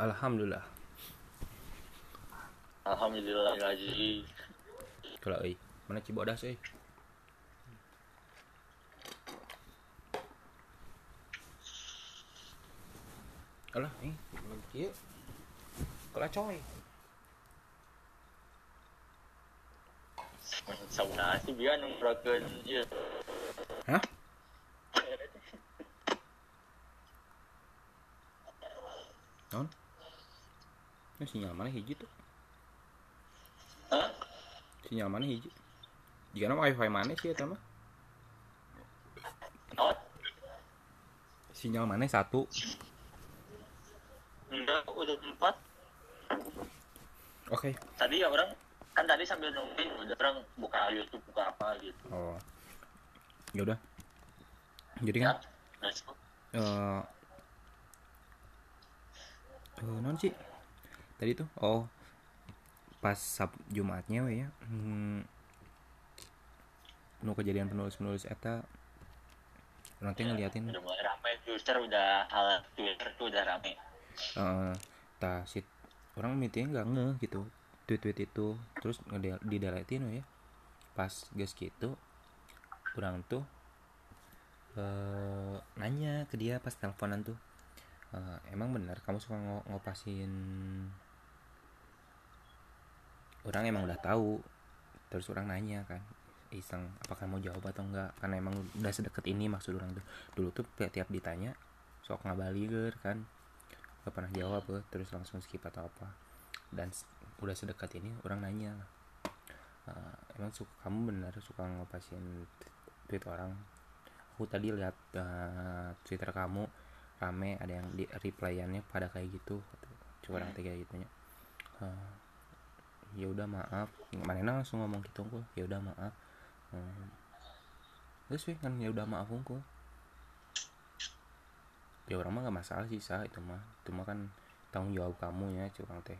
Alhamdulillah. Alhamdulillah gaji. Kalau euy, mana Cibodas euy? Alah, eh, kieu. Kalau coy. Sauna sih biar nungguin iya. Hah? Non? Ini sinyal mana hiji tuh? Hah? Sinyal mana hiji? Jika nama wifi mana sih eta mah? Oh, Sinyal mana satu? enggak, udah empat. Oke. Tadi ya orang kan tadi sambil nungguin udah orang buka YouTube buka apa gitu. Oh. Ya udah. Jadi Ya, kan go. eh eh, non sih? Tadi tuh? Oh pas Sab Jumatnya we ya. Hmm, nu kejadian penulis-penulis eta orang teh ngeliatin. Udah mulai ramai Twitter udah hal Twitter tuh udah rame. eh tah si orang meeting nggak ngeh gitu. Tweet-tweet itu. Terus ngede- dideletin we ya. Pas guys gitu orang tuh eh nanya ke dia pas teleponan tuh. "Eh, emang benar kamu suka ngo- ngopasin orang emang udah tahu. Terus orang nanya kan iseng apakah mau jawab atau enggak? Karena emang udah sedekat ini maksud orang tuh. Dulu tuh tiap, tiap ditanya sok ngabaliger kan. Gak pernah jawab eh, terus langsung skip atau apa. Dan udah sedekat ini orang nanya "Eh, emang suka kamu benar suka ngopasin tweet orang? Aku tadi lihat eh, twitter kamu rame ada yang di replyannya pada kayak gitu coba orang teh kayak gitunya "Eh, ya udah maaf. Mana langsung ngomong gitu unggul ya udah maaf. Hmm. terus weh kan ya udah maaf unggul ya orang mah gak masalah sih sah itu mah. Itu mah kan tanggung jawab kamu ya curang teh.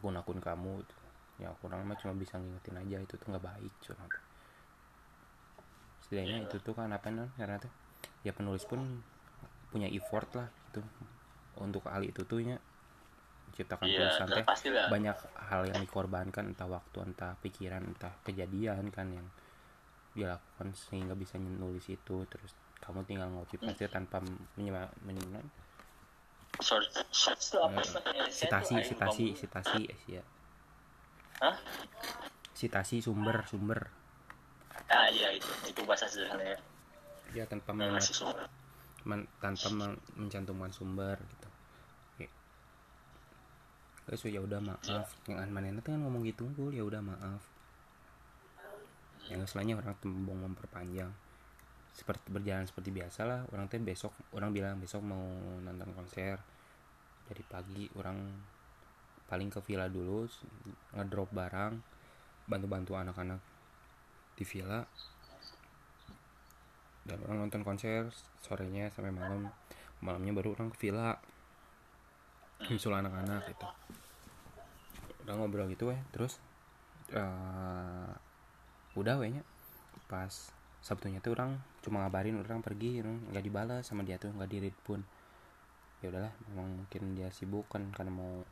Akun-akun kamu. Itu. ya kurang mah cuma bisa ngingetin aja itu tuh nggak baik curang teh. Setidaknya itu tuh kan apa non karena teh ya penulis pun punya effort lah gitu. Untuk hal itu tuh ya menciptakan Iya, tulisan teh banyak hal yang dikorbankan entah waktu entah pikiran entah kejadian kan yang dilakukan sehingga bisa nulis itu terus kamu tinggal ngopi Hmm. pasti tanpa menyema, menyema, Short, short itu apa sih? Eh, citasi citasi citasi eh, ya Hah? citasi sumber sumber Ah iya itu itu bahasa sederhana ya. ya tanpa men- men- tanpa men- mencantumkan sumber gitu. Guys, ya udah maaf. Yang an mana kan ngomong gitu unggul ya udah maaf. Yang selainnya orang tembong memperpanjang. Seperti berjalan seperti biasa lah. Orang teh besok orang bilang besok mau nonton konser. Dari pagi orang paling ke villa dulu ngedrop barang bantu-bantu anak-anak di villa dan orang nonton konser sorenya sampai malam malamnya baru orang ke villa nyusul anak-anak gitu. Udah ngobrol gitu weh terus eh udah wehnya. Pas sabtunya tuh orang cuma ngabarin orang pergi nggak dibalas sama dia tuh nggak di pun. Ya udahlah memang mungkin dia sibuk kan karena mau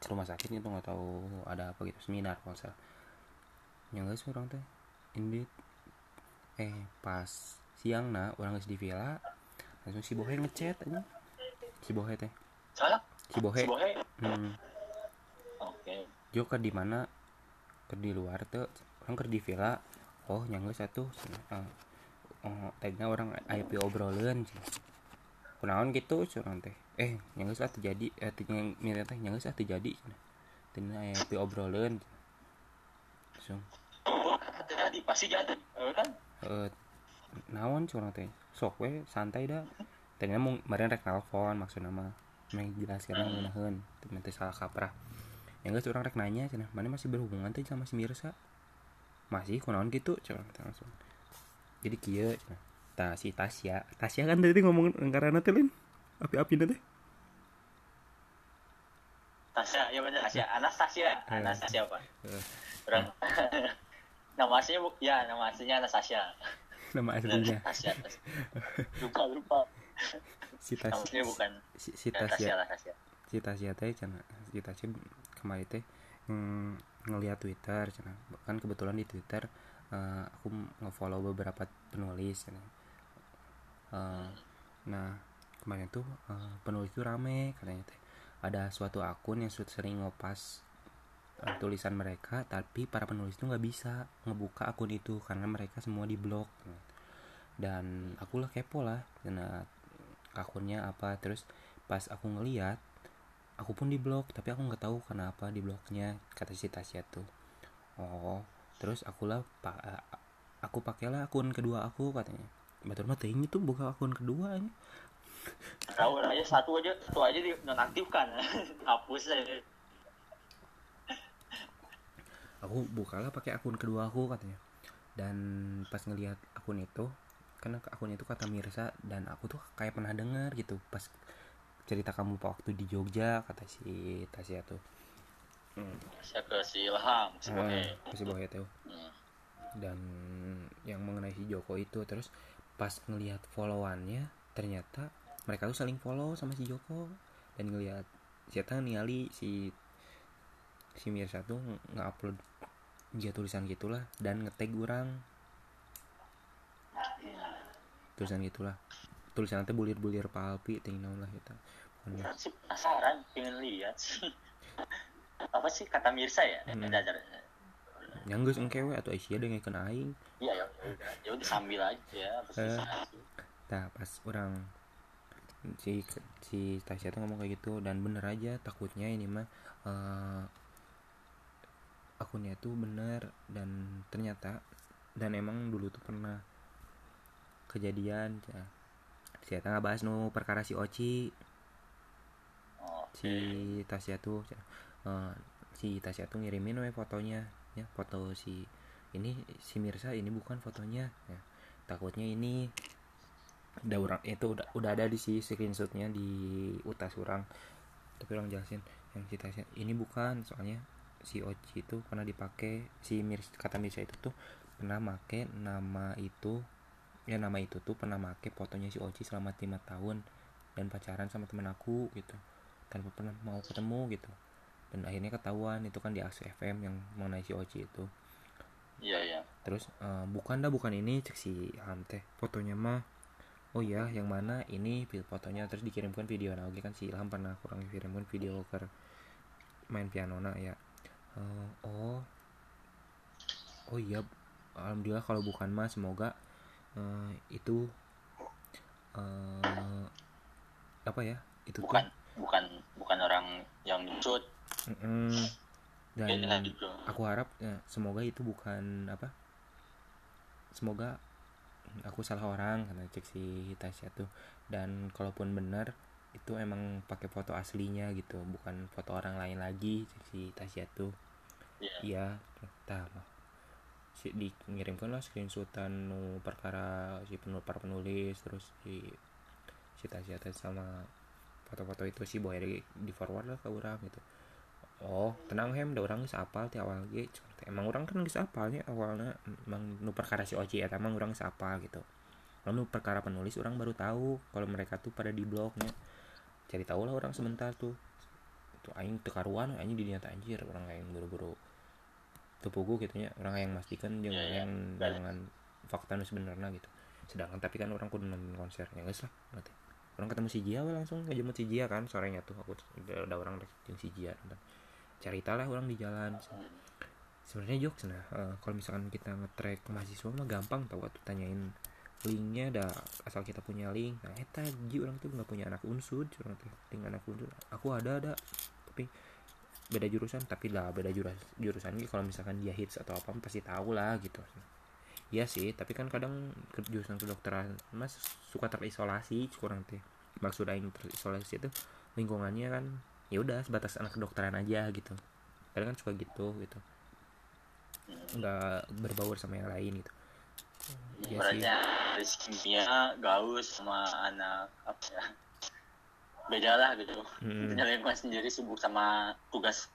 ke rumah sakit gitu nggak tahu ada apa gitu seminar kalau nggak yang guys orang teh. Ini eh pas siang nah orang geus di villa langsung si bohe ngechat aja. Si bohe teh Salah? si bohe Si Bohe? hmm, Oke. jo ke di mana? Ke di luar tuh orang ke di villa. Oh yang satu. Uh, oh, tagnya orang pi obrolan kunaon gitu curang teh. Eh yang geus atuh jadi. Eh yang mirip teh yang geus atuh jadi tina pi obrolan langsung. Jadi pasti jadi. Kan? eh naon curang teh? Sok we santai dah. Tadinya mau kemarin rek nelfon maksudnya mah meng jelaskan yang ngeunaheun teu teh salah kaprah yang geus urang rek nanya cenah mana masih berhubungan teh sama si Mirsa masih kunaon gitu teh langsung jadi kieu cenah tah si Tasya Tasya kan tadi ngomong karena teh lin api-api teh Tasya, ya benar Tasya. Anastasia. Anastasia apa? Orang. nama aslinya ya nama aslinya Anastasia. nama aslinya. Tasya. Lupa lupa. Si Nama Tasya aslinya bukan? si, si Tasya Tasya lah Tasya. si si Tasya teh cina si Tasya kemarin teh mm, ngelihat Twitter cina kan kebetulan di Twitter eh, aku ngefollow beberapa penulis cina. Eh, nah kemarin tuh eh, penulis itu rame katanya teh. Ada suatu akun yang sering ngepas eh, tulisan mereka tapi para penulis itu nggak bisa ngebuka akun itu karena mereka semua diblok dan aku lah kepo lah karena akunnya apa. Terus pas aku ngeliat aku pun diblok tapi aku nggak tahu kenapa dibloknya kata si Tasya tuh. Oh terus aku lah aku pakailah akun kedua aku katanya. Betul mah ini tuh buka akun kedua ini. Tahu aja satu aja satu aja di nonaktifkan. Hapus aja. Aku bukalah pakai akun kedua aku katanya. Dan pas ngelihat akun itu karena akun itu kata Mirsa dan aku tuh kayak pernah dengar gitu pas cerita kamu waktu di Jogja kata si Tasya tuh. Saya ke si Ilham si Ah, si Bohe tuh. Hmm. dan yang mengenai si Joko itu terus pas ngelihat followannya ternyata mereka tuh saling follow sama si Joko. Dan ngelihat siapa ningali si si Mirsa tuh nggak upload dia tulisan gitulah dan ngetag orang tulisan gitulah. Tulisan nanti bulir-bulir palpi tinggal lah kita Pokoknya, Orang sih penasaran pengen lihat sih. Apa sih kata Mirsa ya? Hmm. Ada- ada- yang geus engkewe atau Asia dengan kena aing. Iya ya ya udah sambil aja ya sih Eh. Nah pas orang si si Tasya tuh ngomong kayak gitu dan bener aja takutnya ini mah eh, akunnya tuh bener dan ternyata dan emang dulu tuh pernah kejadian ya. si Eta ngebahas nu perkara si Oci. Oh, si Tasya tuh eh, si Tasya tuh ngirimin we fotonya ya. Foto si ini si Mirsa ini bukan fotonya ya. Takutnya ini udah orang itu udah udah ada di si screenshotnya di utas orang. Tapi orang jelasin yang si Tasya ini bukan soalnya si Oci itu pernah dipakai si Mirs kata Mirsa itu tuh pernah make nama itu ya nama itu tuh pernah make fotonya si Oci selama lima tahun dan pacaran sama temen aku gitu. Tanpa pernah mau ketemu gitu. Dan akhirnya ketahuan itu kan di Aksi FM yang mengenai si Oci itu. Iya iya. Terus eh, bukan dah bukan ini cek si Ham teh fotonya mah. Oh iya yang mana? Ini fotonya terus dikirimkan video. Nah oke kan si Ilham pernah kurang kirimkan video ke main piano na ya. Eh, oh. Oh iya alhamdulillah kalau bukan mah semoga eh, itu eh, apa ya itu tuh? Bukan bukan bukan orang yang nyusut Mm-mm. dan beda gitu. aku harap ya, semoga itu bukan apa semoga aku salah orang karena cek si Tasya tuh. Dan kalaupun benar itu emang pakai foto aslinya gitu bukan foto orang lain lagi cek si Tasya tuh. Iya. iya tah mah si dikirimkan lah screenshotan nu perkara si penul para penulis terus si teh sama foto-foto itu si boy di, forward lah ke orang gitu. Oh tenang hem da orang geus apal ti awal teh, emang orang kan geus apalnya awalnya emang nu perkara si Oci eta emang orang geus apal gitu. Lalu perkara penulis orang baru tahu kalau mereka tuh pada di blognya cari tahu lah orang sebentar tuh. Tuh aing teu karuan aing di dinyata anjir orang yang buru-buru tepugu gitu nya orang yang mastikan jangan Iya, iya. yang Bener. dengan fakta nu sebenarnya gitu. Sedangkan tapi kan orang kudu nonton konser ya geus lah nanti orang ketemu si Jia langsung ngejemput si Jia kan sorenya tuh aku udah, udah orang jeung si Jia nonton. Cerita lah orang di jalan. Sebenarnya jokes nah eh, kalau misalkan kita nge-track mahasiswa mah gampang tau tuh tanyain linknya ada asal kita punya link. Nah eta ji orang tuh nggak punya anak unsur orang tuh link anak unsur. Aku ada ada tapi beda jurusan tapi lah beda jurusan jurusan ini kalau misalkan dia hits atau apa pasti tahu lah gitu. Iya sih tapi kan kadang ke jurusan kedokteran mas suka terisolasi kurang teh. Maksud aing terisolasi itu lingkungannya kan ya udah sebatas anak kedokteran aja gitu. Kadang kan suka gitu gitu. Nggak berbaur sama yang lain gitu. Iya sih. Kimia gaus sama anak apa ya beda lah gitu. Hmm. punya lingkungan sendiri sibuk sama tugas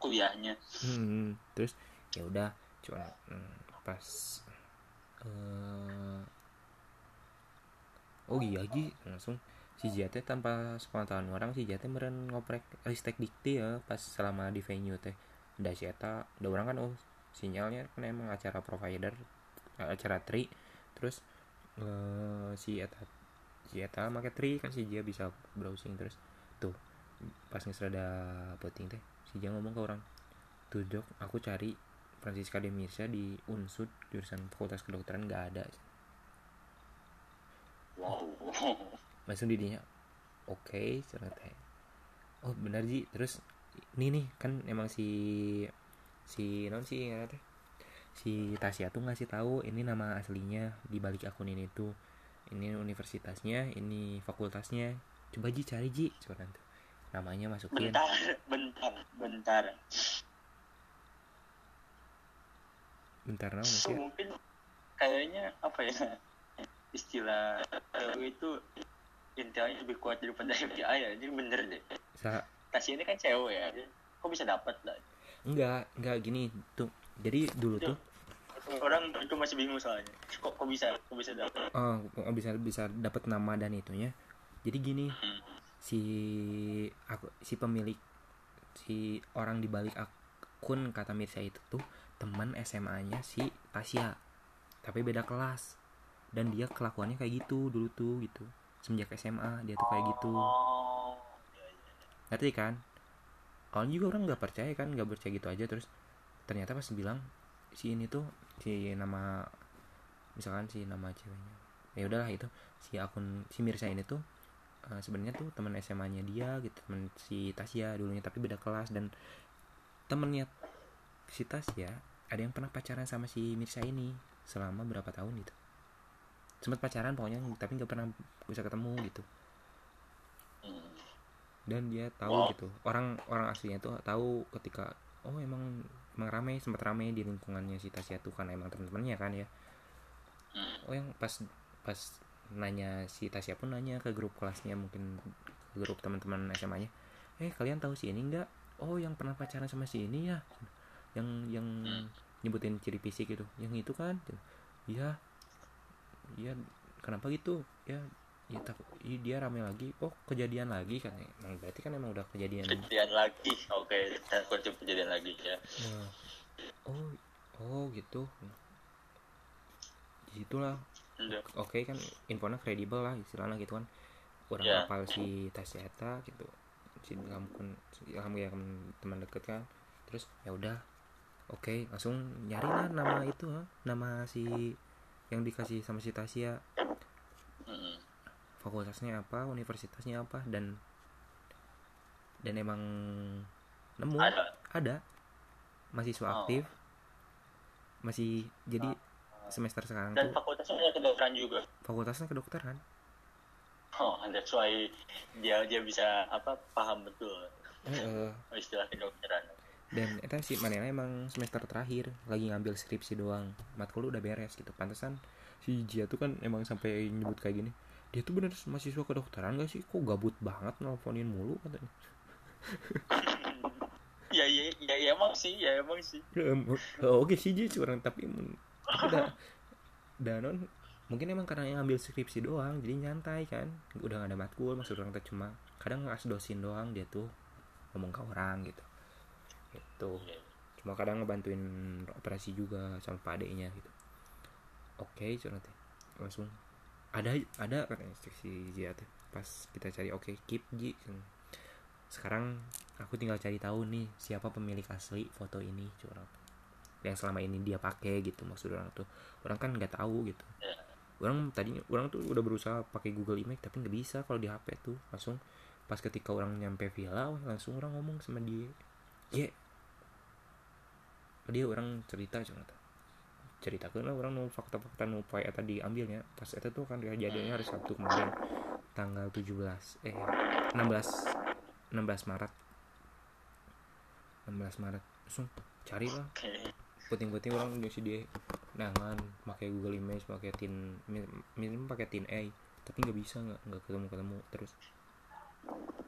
kuliahnya. Hmm, terus ya udah cuma hmm, pas eh oh iya Ji langsung si Jate tanpa sepengetahuan orang si Jate meren ngoprek ristek dikti ya pas selama di venue teh. Udah si Eta udah orang kan oh sinyalnya kan emang acara provider acara tri. Terus eh, si Eta si Eta make tri kan si dia bisa browsing terus. Tuh pas ngesrada penting teh si dia ngomong ke orang tuh dok aku cari Francisca de Mirza di Unsud jurusan Fakultas Kedokteran nggak ada. Wow. Langsung didinya oke ternyata oh benar ji. Terus ini nih kan emang si si non si teh si Tasya tuh ngasih tahu ini nama aslinya di balik akun ini tuh ini universitasnya ini fakultasnya. Coba ji cari ji. Coba tuh namanya masukin. Bentar bentar bentar. Bentar so, sih mungkin kayaknya apa ya? Istilah cewek itu intelnya lebih kuat daripada FBI ya. Jadi bener deh. Sa Tasya ini kan cewek ya kok bisa dapat lah? Enggak enggak. Gini tuh. Jadi dulu tuh orang itu masih bingung soalnya. Kok kok bisa kok bisa dapat? Oh bisa bisa dapat nama dan itunya? Jadi gini Hmm. si aku si pemilik si orang di balik akun kata Mirsa itu tuh teman SMA-nya si Tasya. Tapi beda kelas. Dan dia kelakuannya kayak gitu dulu tuh gitu. Semenjak SMA dia tuh kayak gitu. Oh ngerti kan? Awalnya juga orang nggak percaya kan nggak percaya gitu aja. Terus ternyata pas bilang si ini tuh si nama misalkan si nama ceweknya. Ya udahlah itu si akun si Mirsa ini tuh eh, sebenarnya tuh teman SMA-nya dia gitu teman si Tasya dulunya tapi beda kelas. Dan temennya si Tasya ada yang pernah pacaran sama si Mirsa ini selama berapa tahun gitu. Sempat pacaran pokoknya tapi nggak pernah bisa ketemu gitu. Dan dia tahu gitu orang orang aslinya tuh tahu ketika oh emang emang rame sempat rame di lingkungannya si Tasya tuh kan emang teman-temannya kan ya. Hmm. oh yang pas pas nanya si Tasya pun nanya ke grup kelasnya mungkin ke grup teman-teman SMA-nya eh kalian tahu si ini enggak oh yang pernah pacaran sama si ini ya. Yang yang Hmm. nyebutin ciri fisik gitu. Yang itu kan? Iya. Iya kenapa gitu? Ya ya tak iya, dia rame lagi. Oh kejadian lagi kan emang berarti kan emang udah kejadian. Kejadian lagi. Oke takut kejadian lagi ya. Nah, oh oh gitu. Itulah Udah. oke kan infonya kredibel lah istilahnya gitu kan. Orang Ya. hafal si Tasyata gitu. Si kamu kan kamu ya teman deket kan. Terus ya udah. Oke langsung nyari lah nama itu ha, nama si yang dikasih sama si Tasya. Mm-mm. Fakultasnya apa universitasnya apa dan dan emang nemu. Ada. Ada. Mahasiswa Oh. aktif. Masih jadi semester sekarang dan tuh. fakultasnya ada kedokteran juga? Fakultasnya kedokteran. Oh that's why dia dia bisa apa paham betul. Eh. istilah kedokteran. Dan itu sih mana emang semester terakhir lagi ngambil skripsi doang. Matkul udah beres gitu. Pantesan si Jia tuh kan emang sampai nyebut kayak gini dia tuh bener mahasiswa kedokteran gak sih? Kok gabut banget nelfonin mulu katanya. Ya ya ya, ya emang sih ya emang sih. Oh, oke sih Ji curang tapi men- tapi dah dah non mungkin emang karena yang ambil skripsi doang jadi nyantai kan. Udah gak ada matkul maksud orang teh cuma kadang ngas dosin doang dia tuh ngomong ke orang gitu. Gitu. Iya. cuma kadang ngebantuin operasi juga sama pak adeknya gitu. Oke curang teh langsung ada ada. Katanya instruksi teh pas kita cari oke keep Ji sekarang aku tinggal cari tahu nih siapa pemilik asli foto ini curang yang selama ini dia pakai gitu maksud orang tuh. Orang kan nggak tahu gitu. Ya. orang tadinya orang tuh udah berusaha pakai Google Image tapi nggak bisa kalau di HP tuh. Langsung pas ketika orang nyampe villa wah, langsung orang ngomong sama dia. Ye. Dia orang cerita curang teh cerita lah orang nu fakta-fakta nu poe eta diambilnya. Pas eta tuh kan kejadiannya hari Sabtu kemarin tanggal 17 eh 16 16 Maret. 16 Maret. Langsung cari lah oke. Penting-penting orang ngisi dia. Nangan pakai Google Image pakai tin minim pakai tin A. Tapi nggak bisa nggak nggak ketemu ketemu terus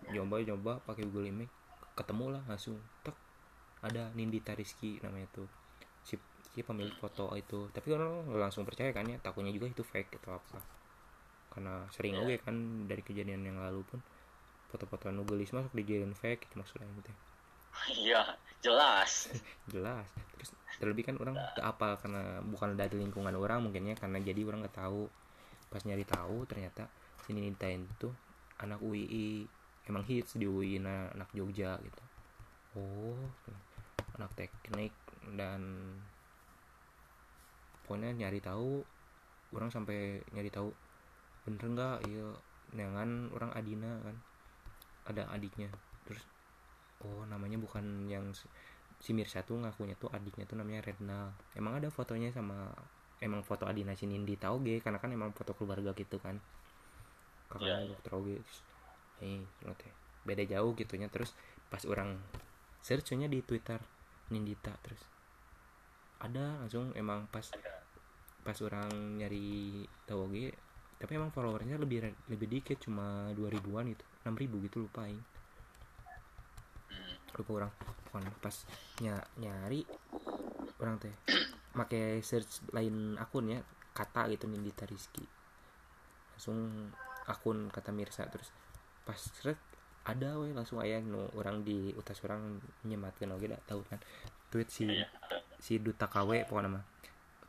coba coba pakai Google Image ketemu lah langsung. Tek ada Nindita Rizky namanya tuh si pemilik foto itu. Tapi orang nggak langsung percaya kan ya takutnya juga itu fake atau apa. Karena sering Iya. oke kan dari kejadian yang lalu pun foto-foto nu gelis masuk dijadiin fake gitu maksudnya gitu iya jelas. Jelas. Terus terlebih kan orang tak apa karena bukan dari lingkungan orang mungkinnya karena jadi orang nggak tahu. Pas nyari tahu ternyata si Ninita itu anak UII emang hits di UI na anak Jogja gitu. Oh anak teknik dan pokoknya nyari tahu orang sampai nyari tahu bener nggak? Iya. Dengan orang Adina kan ada adiknya. Terus oh namanya bukan yang si Mirsa tuh ngakunya tuh adiknya tuh namanya Redna. Emang ada fotonya sama emang foto Adina si Nindi tau ge karena kan emang foto keluarga gitu kan. Kakaknya Iya, iya. dokter oge eh beda jauh gitunya. Terus pas orang searchnya di Twitter Nindita terus ada langsung emang pas ada pas orang nyari tahu oge tapi emang followernya lebih lebih dikit cuma 2000-an gitu 6000 gitu lupa aing. Hmm. lupa orang. Pas ny- nyari orang teh make search lain akun ya kata gitu Nindita Rizky. Langsung akun kata Mirsa terus pas search ada we langsung aya nu orang di utas orang nyematkan oke dah tahu kan? Tweet si Iya. si duta KW pokoknya mah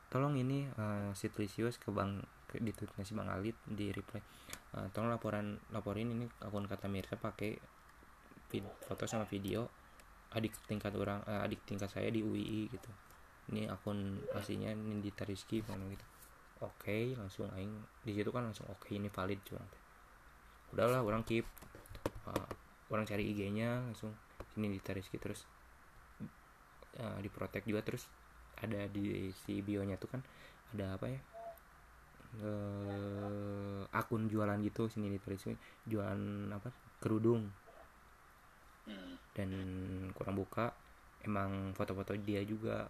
tolong ini eh, si Tulisius ke bang ke, di tweetnya si Bang Alit di reply Eh, tolong laporan laporin ini akun kata Mirsa pakai foto sama video adik tingkat orang eh, adik tingkat saya di UII gitu. Ini akun aslinya Nindita Rizky pokoknya gitu oke langsung aing di situ kan langsung oke ini valid teh. udahlah orang keep Eh, orang cari IG-nya langsung ini Nindita Rizky terus eh, diprotek juga terus ada di si bio-nya tuh kan ada apa ya eh, akun jualan gitu sini di jualan apa kerudung. Dan kurang buka emang foto-foto dia juga.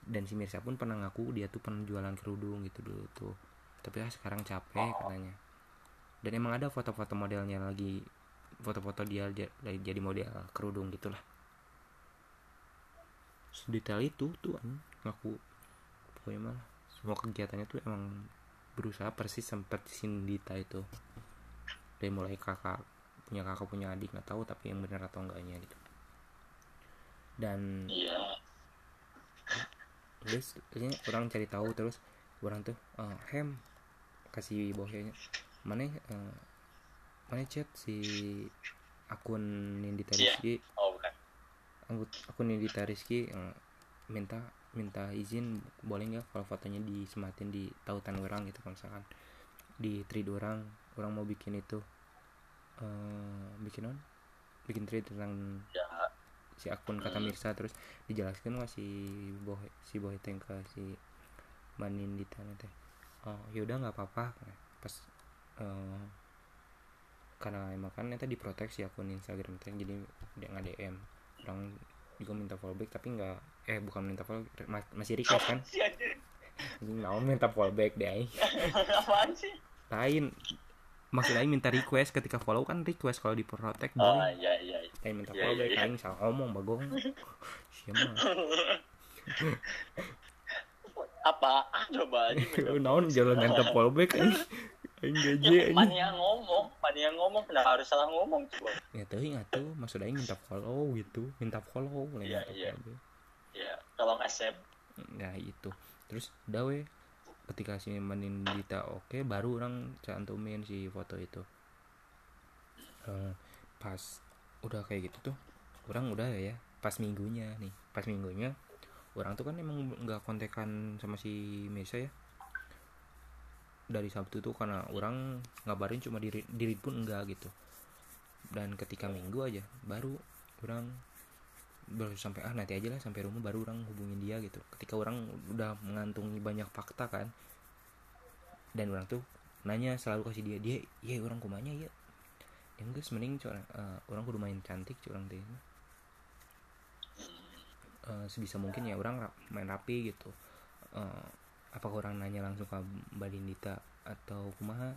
Dan si Mirsa pun pernah ngaku dia tuh pernah jualan kerudung gitu dulu tuh. Tapi ah sekarang capek katanya. Dan emang ada foto-foto modelnya lagi foto-foto dia dia- jadi model kerudung gitulah. Sedetail itu tuh ngaku. Pokoknya malah semua kegiatannya tuh emang berusaha persis seperti Sindita itu. Dari mulai kakak punya kakak punya adik nggak tahu tapi yang benar atau enggaknya gitu. Dan iya. terus ini orang cari tahu terus orang tuh eh, hem kasih bawahnya mana eh, mana chat si akun Nindita Iya. Rizky? Oh bukan akun Nindita Rizky eh, minta minta izin boleh nggak kalau fotonya disematin di tautan orang gitu kalau misalkan di thread orang orang mau bikin itu eh bikin on bikin thread tentang ya. si akun kata Hmm. Mirsa terus dijelaskan wah si boy si boy teh ke si manin di tanah teh? Oh yaudah nggak apa-apa. Pas eh, karena emang kan itu diprotek si akun Instagram teh jadi dia nggak DM orang juga minta fallback tapi nggak eh bukan minta follow ma- masih request kan? Naon minta fallback deh aing. apaan sih? Lain. Maksud aing minta request ketika follow kan request kalau diprotek oh boy. iya iya iya. Aing minta Iya, fallback iya, iya. aing salah ngomong bagong. Siapa apa? Ah, coba aja naon jalan minta fallback aing? Ya, mana aing. yang ngomong yang ngomong kenapa harus salah ngomong coba? Ya tuh atuh maksud aing minta follow gitu minta follow lain Iya, minta iya. follow. Ya tolong accept nah itu. Terus udah we ketika si Menindita oke baru orang cantumin si foto itu. Eh, pas udah kayak gitu tuh orang udah ya. Pas minggunya nih pas minggunya orang tuh kan emang nggak kontekan sama si Mesa ya. Dari Sabtu tuh karena orang ngabarin cuma diri diri pun enggak gitu. Dan ketika minggu aja baru orang baru sampai ah nanti aja lah sampai rumah baru orang hubungin dia gitu. Ketika orang udah mengantungi banyak fakta kan dan orang tuh nanya selalu kasih dia dia iya orang kumanya ya ya enggak mending curang eh, orang kudu main cantik curang teh Eh, sebisa mungkin ya orang rap- main rapi gitu. Eh, apakah orang nanya langsung ke Mbak Dindita atau kumaha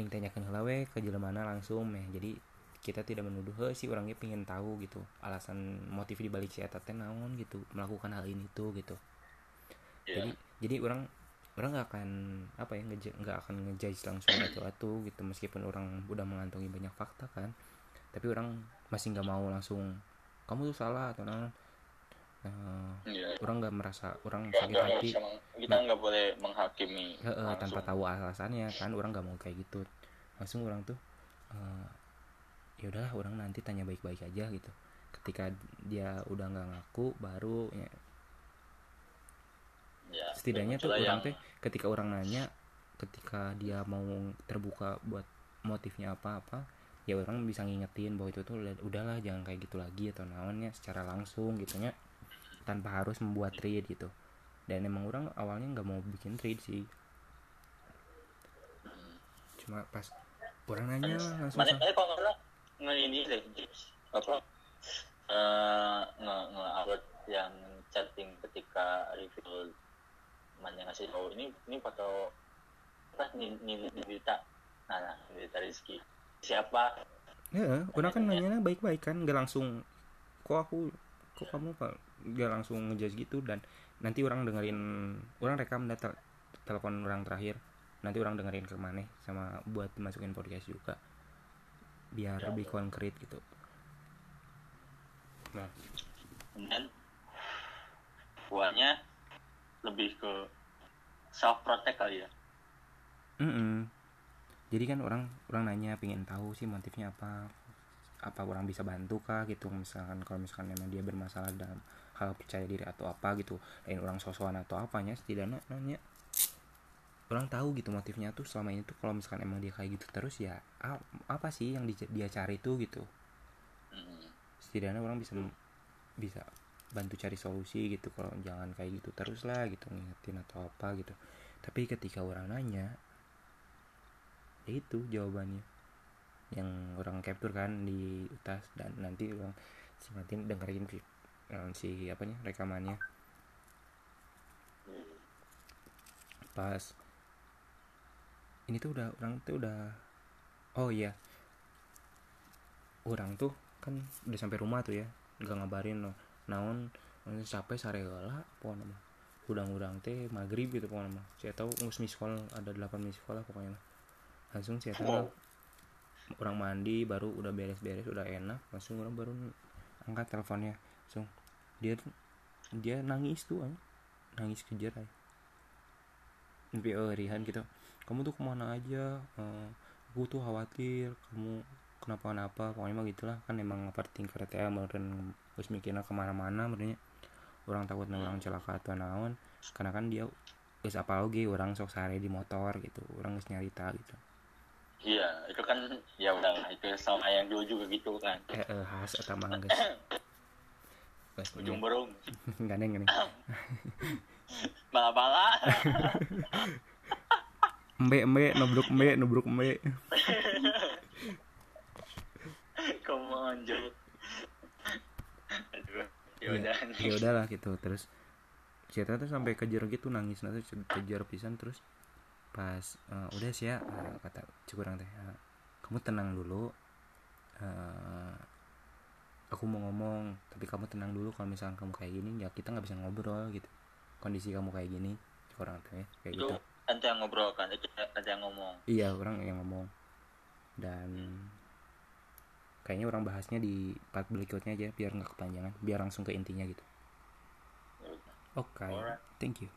ning tanyakan heula we ke jelemana langsung meh. Jadi kita tidak menuduh "Heuh, si orangnya pengen tahu gitu. Alasan motif di balik si eta teh naon gitu melakukan hal ini tuh gitu. Ya jadi jadi orang orang nggak akan apa ya nggak akan ngejudge langsung atau atau gitu. Meskipun orang udah mengantongi banyak fakta kan tapi orang masih nggak mau langsung kamu tuh salah atau nah, Iya. orang nggak merasa orang Nggak- sakit nggak hati. kita nggak boleh menghakimi langsung. tanpa tahu alasannya kan orang nggak mau kayak gitu. Langsung orang tuh eh, ya udahlah orang nanti tanya baik-baik aja gitu. Ketika dia udah nggak ngaku baru ya, ya, setidaknya tuh orang yang- teh ketika orang nanya ketika dia mau terbuka buat motifnya apa-apa ya orang bisa ngingetin bahwa itu tuh udah- udahlah jangan kayak gitu lagi atau naonnya secara langsung gitunya tanpa harus membuat trade gitu. Dan emang orang awalnya nggak mau bikin trade sih. Cuma pas orang nanya langsung mana mana kalau nge ini deh apa? Eh nge nge upload yang chatting ketika review mana ngasih tahu. Ini ini foto apa nih nih Nidita nah, nah Nidita Rizky. Siapa? Ya orang kan nanya baik-baik kan nggak langsung kok aku kok kamu pak? Nggak langsung ngejudge gitu dan nanti orang dengerin orang rekam data telepon orang terakhir. Nanti orang dengerin ke mana sama buat masukin podcast juga biar Ya, lebih konkret gitu. Nah. Dan buahnya lebih ke self protect kali ya? Mm-mm. jadi kan orang orang nanya pengen tahu sih motifnya apa. Apa orang bisa bantu kah gitu? Misalkan kalau misalkan memang dia bermasalah dalam hal percaya diri atau apa gitu. Lain orang sosokan atau apanya setidaknya nanya orang tahu gitu motifnya tuh selama ini tuh kalau misalkan emang dia kayak gitu terus ya apa sih yang di- dia cari tuh gitu? Setidaknya orang bisa bisa bantu cari solusi gitu kalau jangan kayak gitu terus lah gitu ngingetin atau apa gitu. Tapi ketika orang nanya ya itu jawabannya. Yang orang capture kan di tas dan nanti orang si Martin dengerin eh, si apanya rekamannya. Pas ini tuh udah orang tuh udah oh iya. Orang tuh kan udah sampai rumah tuh ya nggak ngabarin no naon sampai sare heula pokoknya mah. Udang-udang teh maghrib gitu pokoknya mah. Saya tahu ngus miss call ada 8 miss call lah pokoknya mah. Langsung saya tahu. Orang mandi baru udah beres-beres udah enak langsung orang baru angkat teleponnya. Langsung dia dia nangis tuh nangis kejar ay. sampai eh, Rihan gitu kamu tuh ke mana aja? Eh, aku tuh khawatir kamu kenapa-napa pokoknya mah gitulah kan emang overthinking ya meren terus mikirnya ke mana-mana merenya orang takut orang celaka atau naon. Karena kan dia geus apa oge orang sok sare di motor gitu. Orang geus nyarita gitu. Iya itu kan ya udah itu sama yang dulu juga gitu kan. Eh, eh khas mah geus geus ujung burung gandeng gandeng bala-bala embe embe nubruk embe nubruk embe kamu anjir aduh ya udah. ya udahlah gitu terus. Cerita tuh sampai kejar gitu nangis nanti kejar pisan terus. Pas eh, udah sih ya eh, kata cukurang teh eh, kamu tenang dulu. Eh, aku mau ngomong tapi kamu tenang dulu kalau misalkan kamu kayak gini ya kita nggak bisa ngobrol gitu. Kondisi kamu kayak gini cukurang teh kayak itu gitu ente yang ngobrol kan itu ente yang ngomong. Iya orang yang ngomong. Dan kayaknya orang bahasnya di part berikutnya aja biar nggak kepanjangan biar langsung ke intinya gitu. Ya oke. Alright. thank you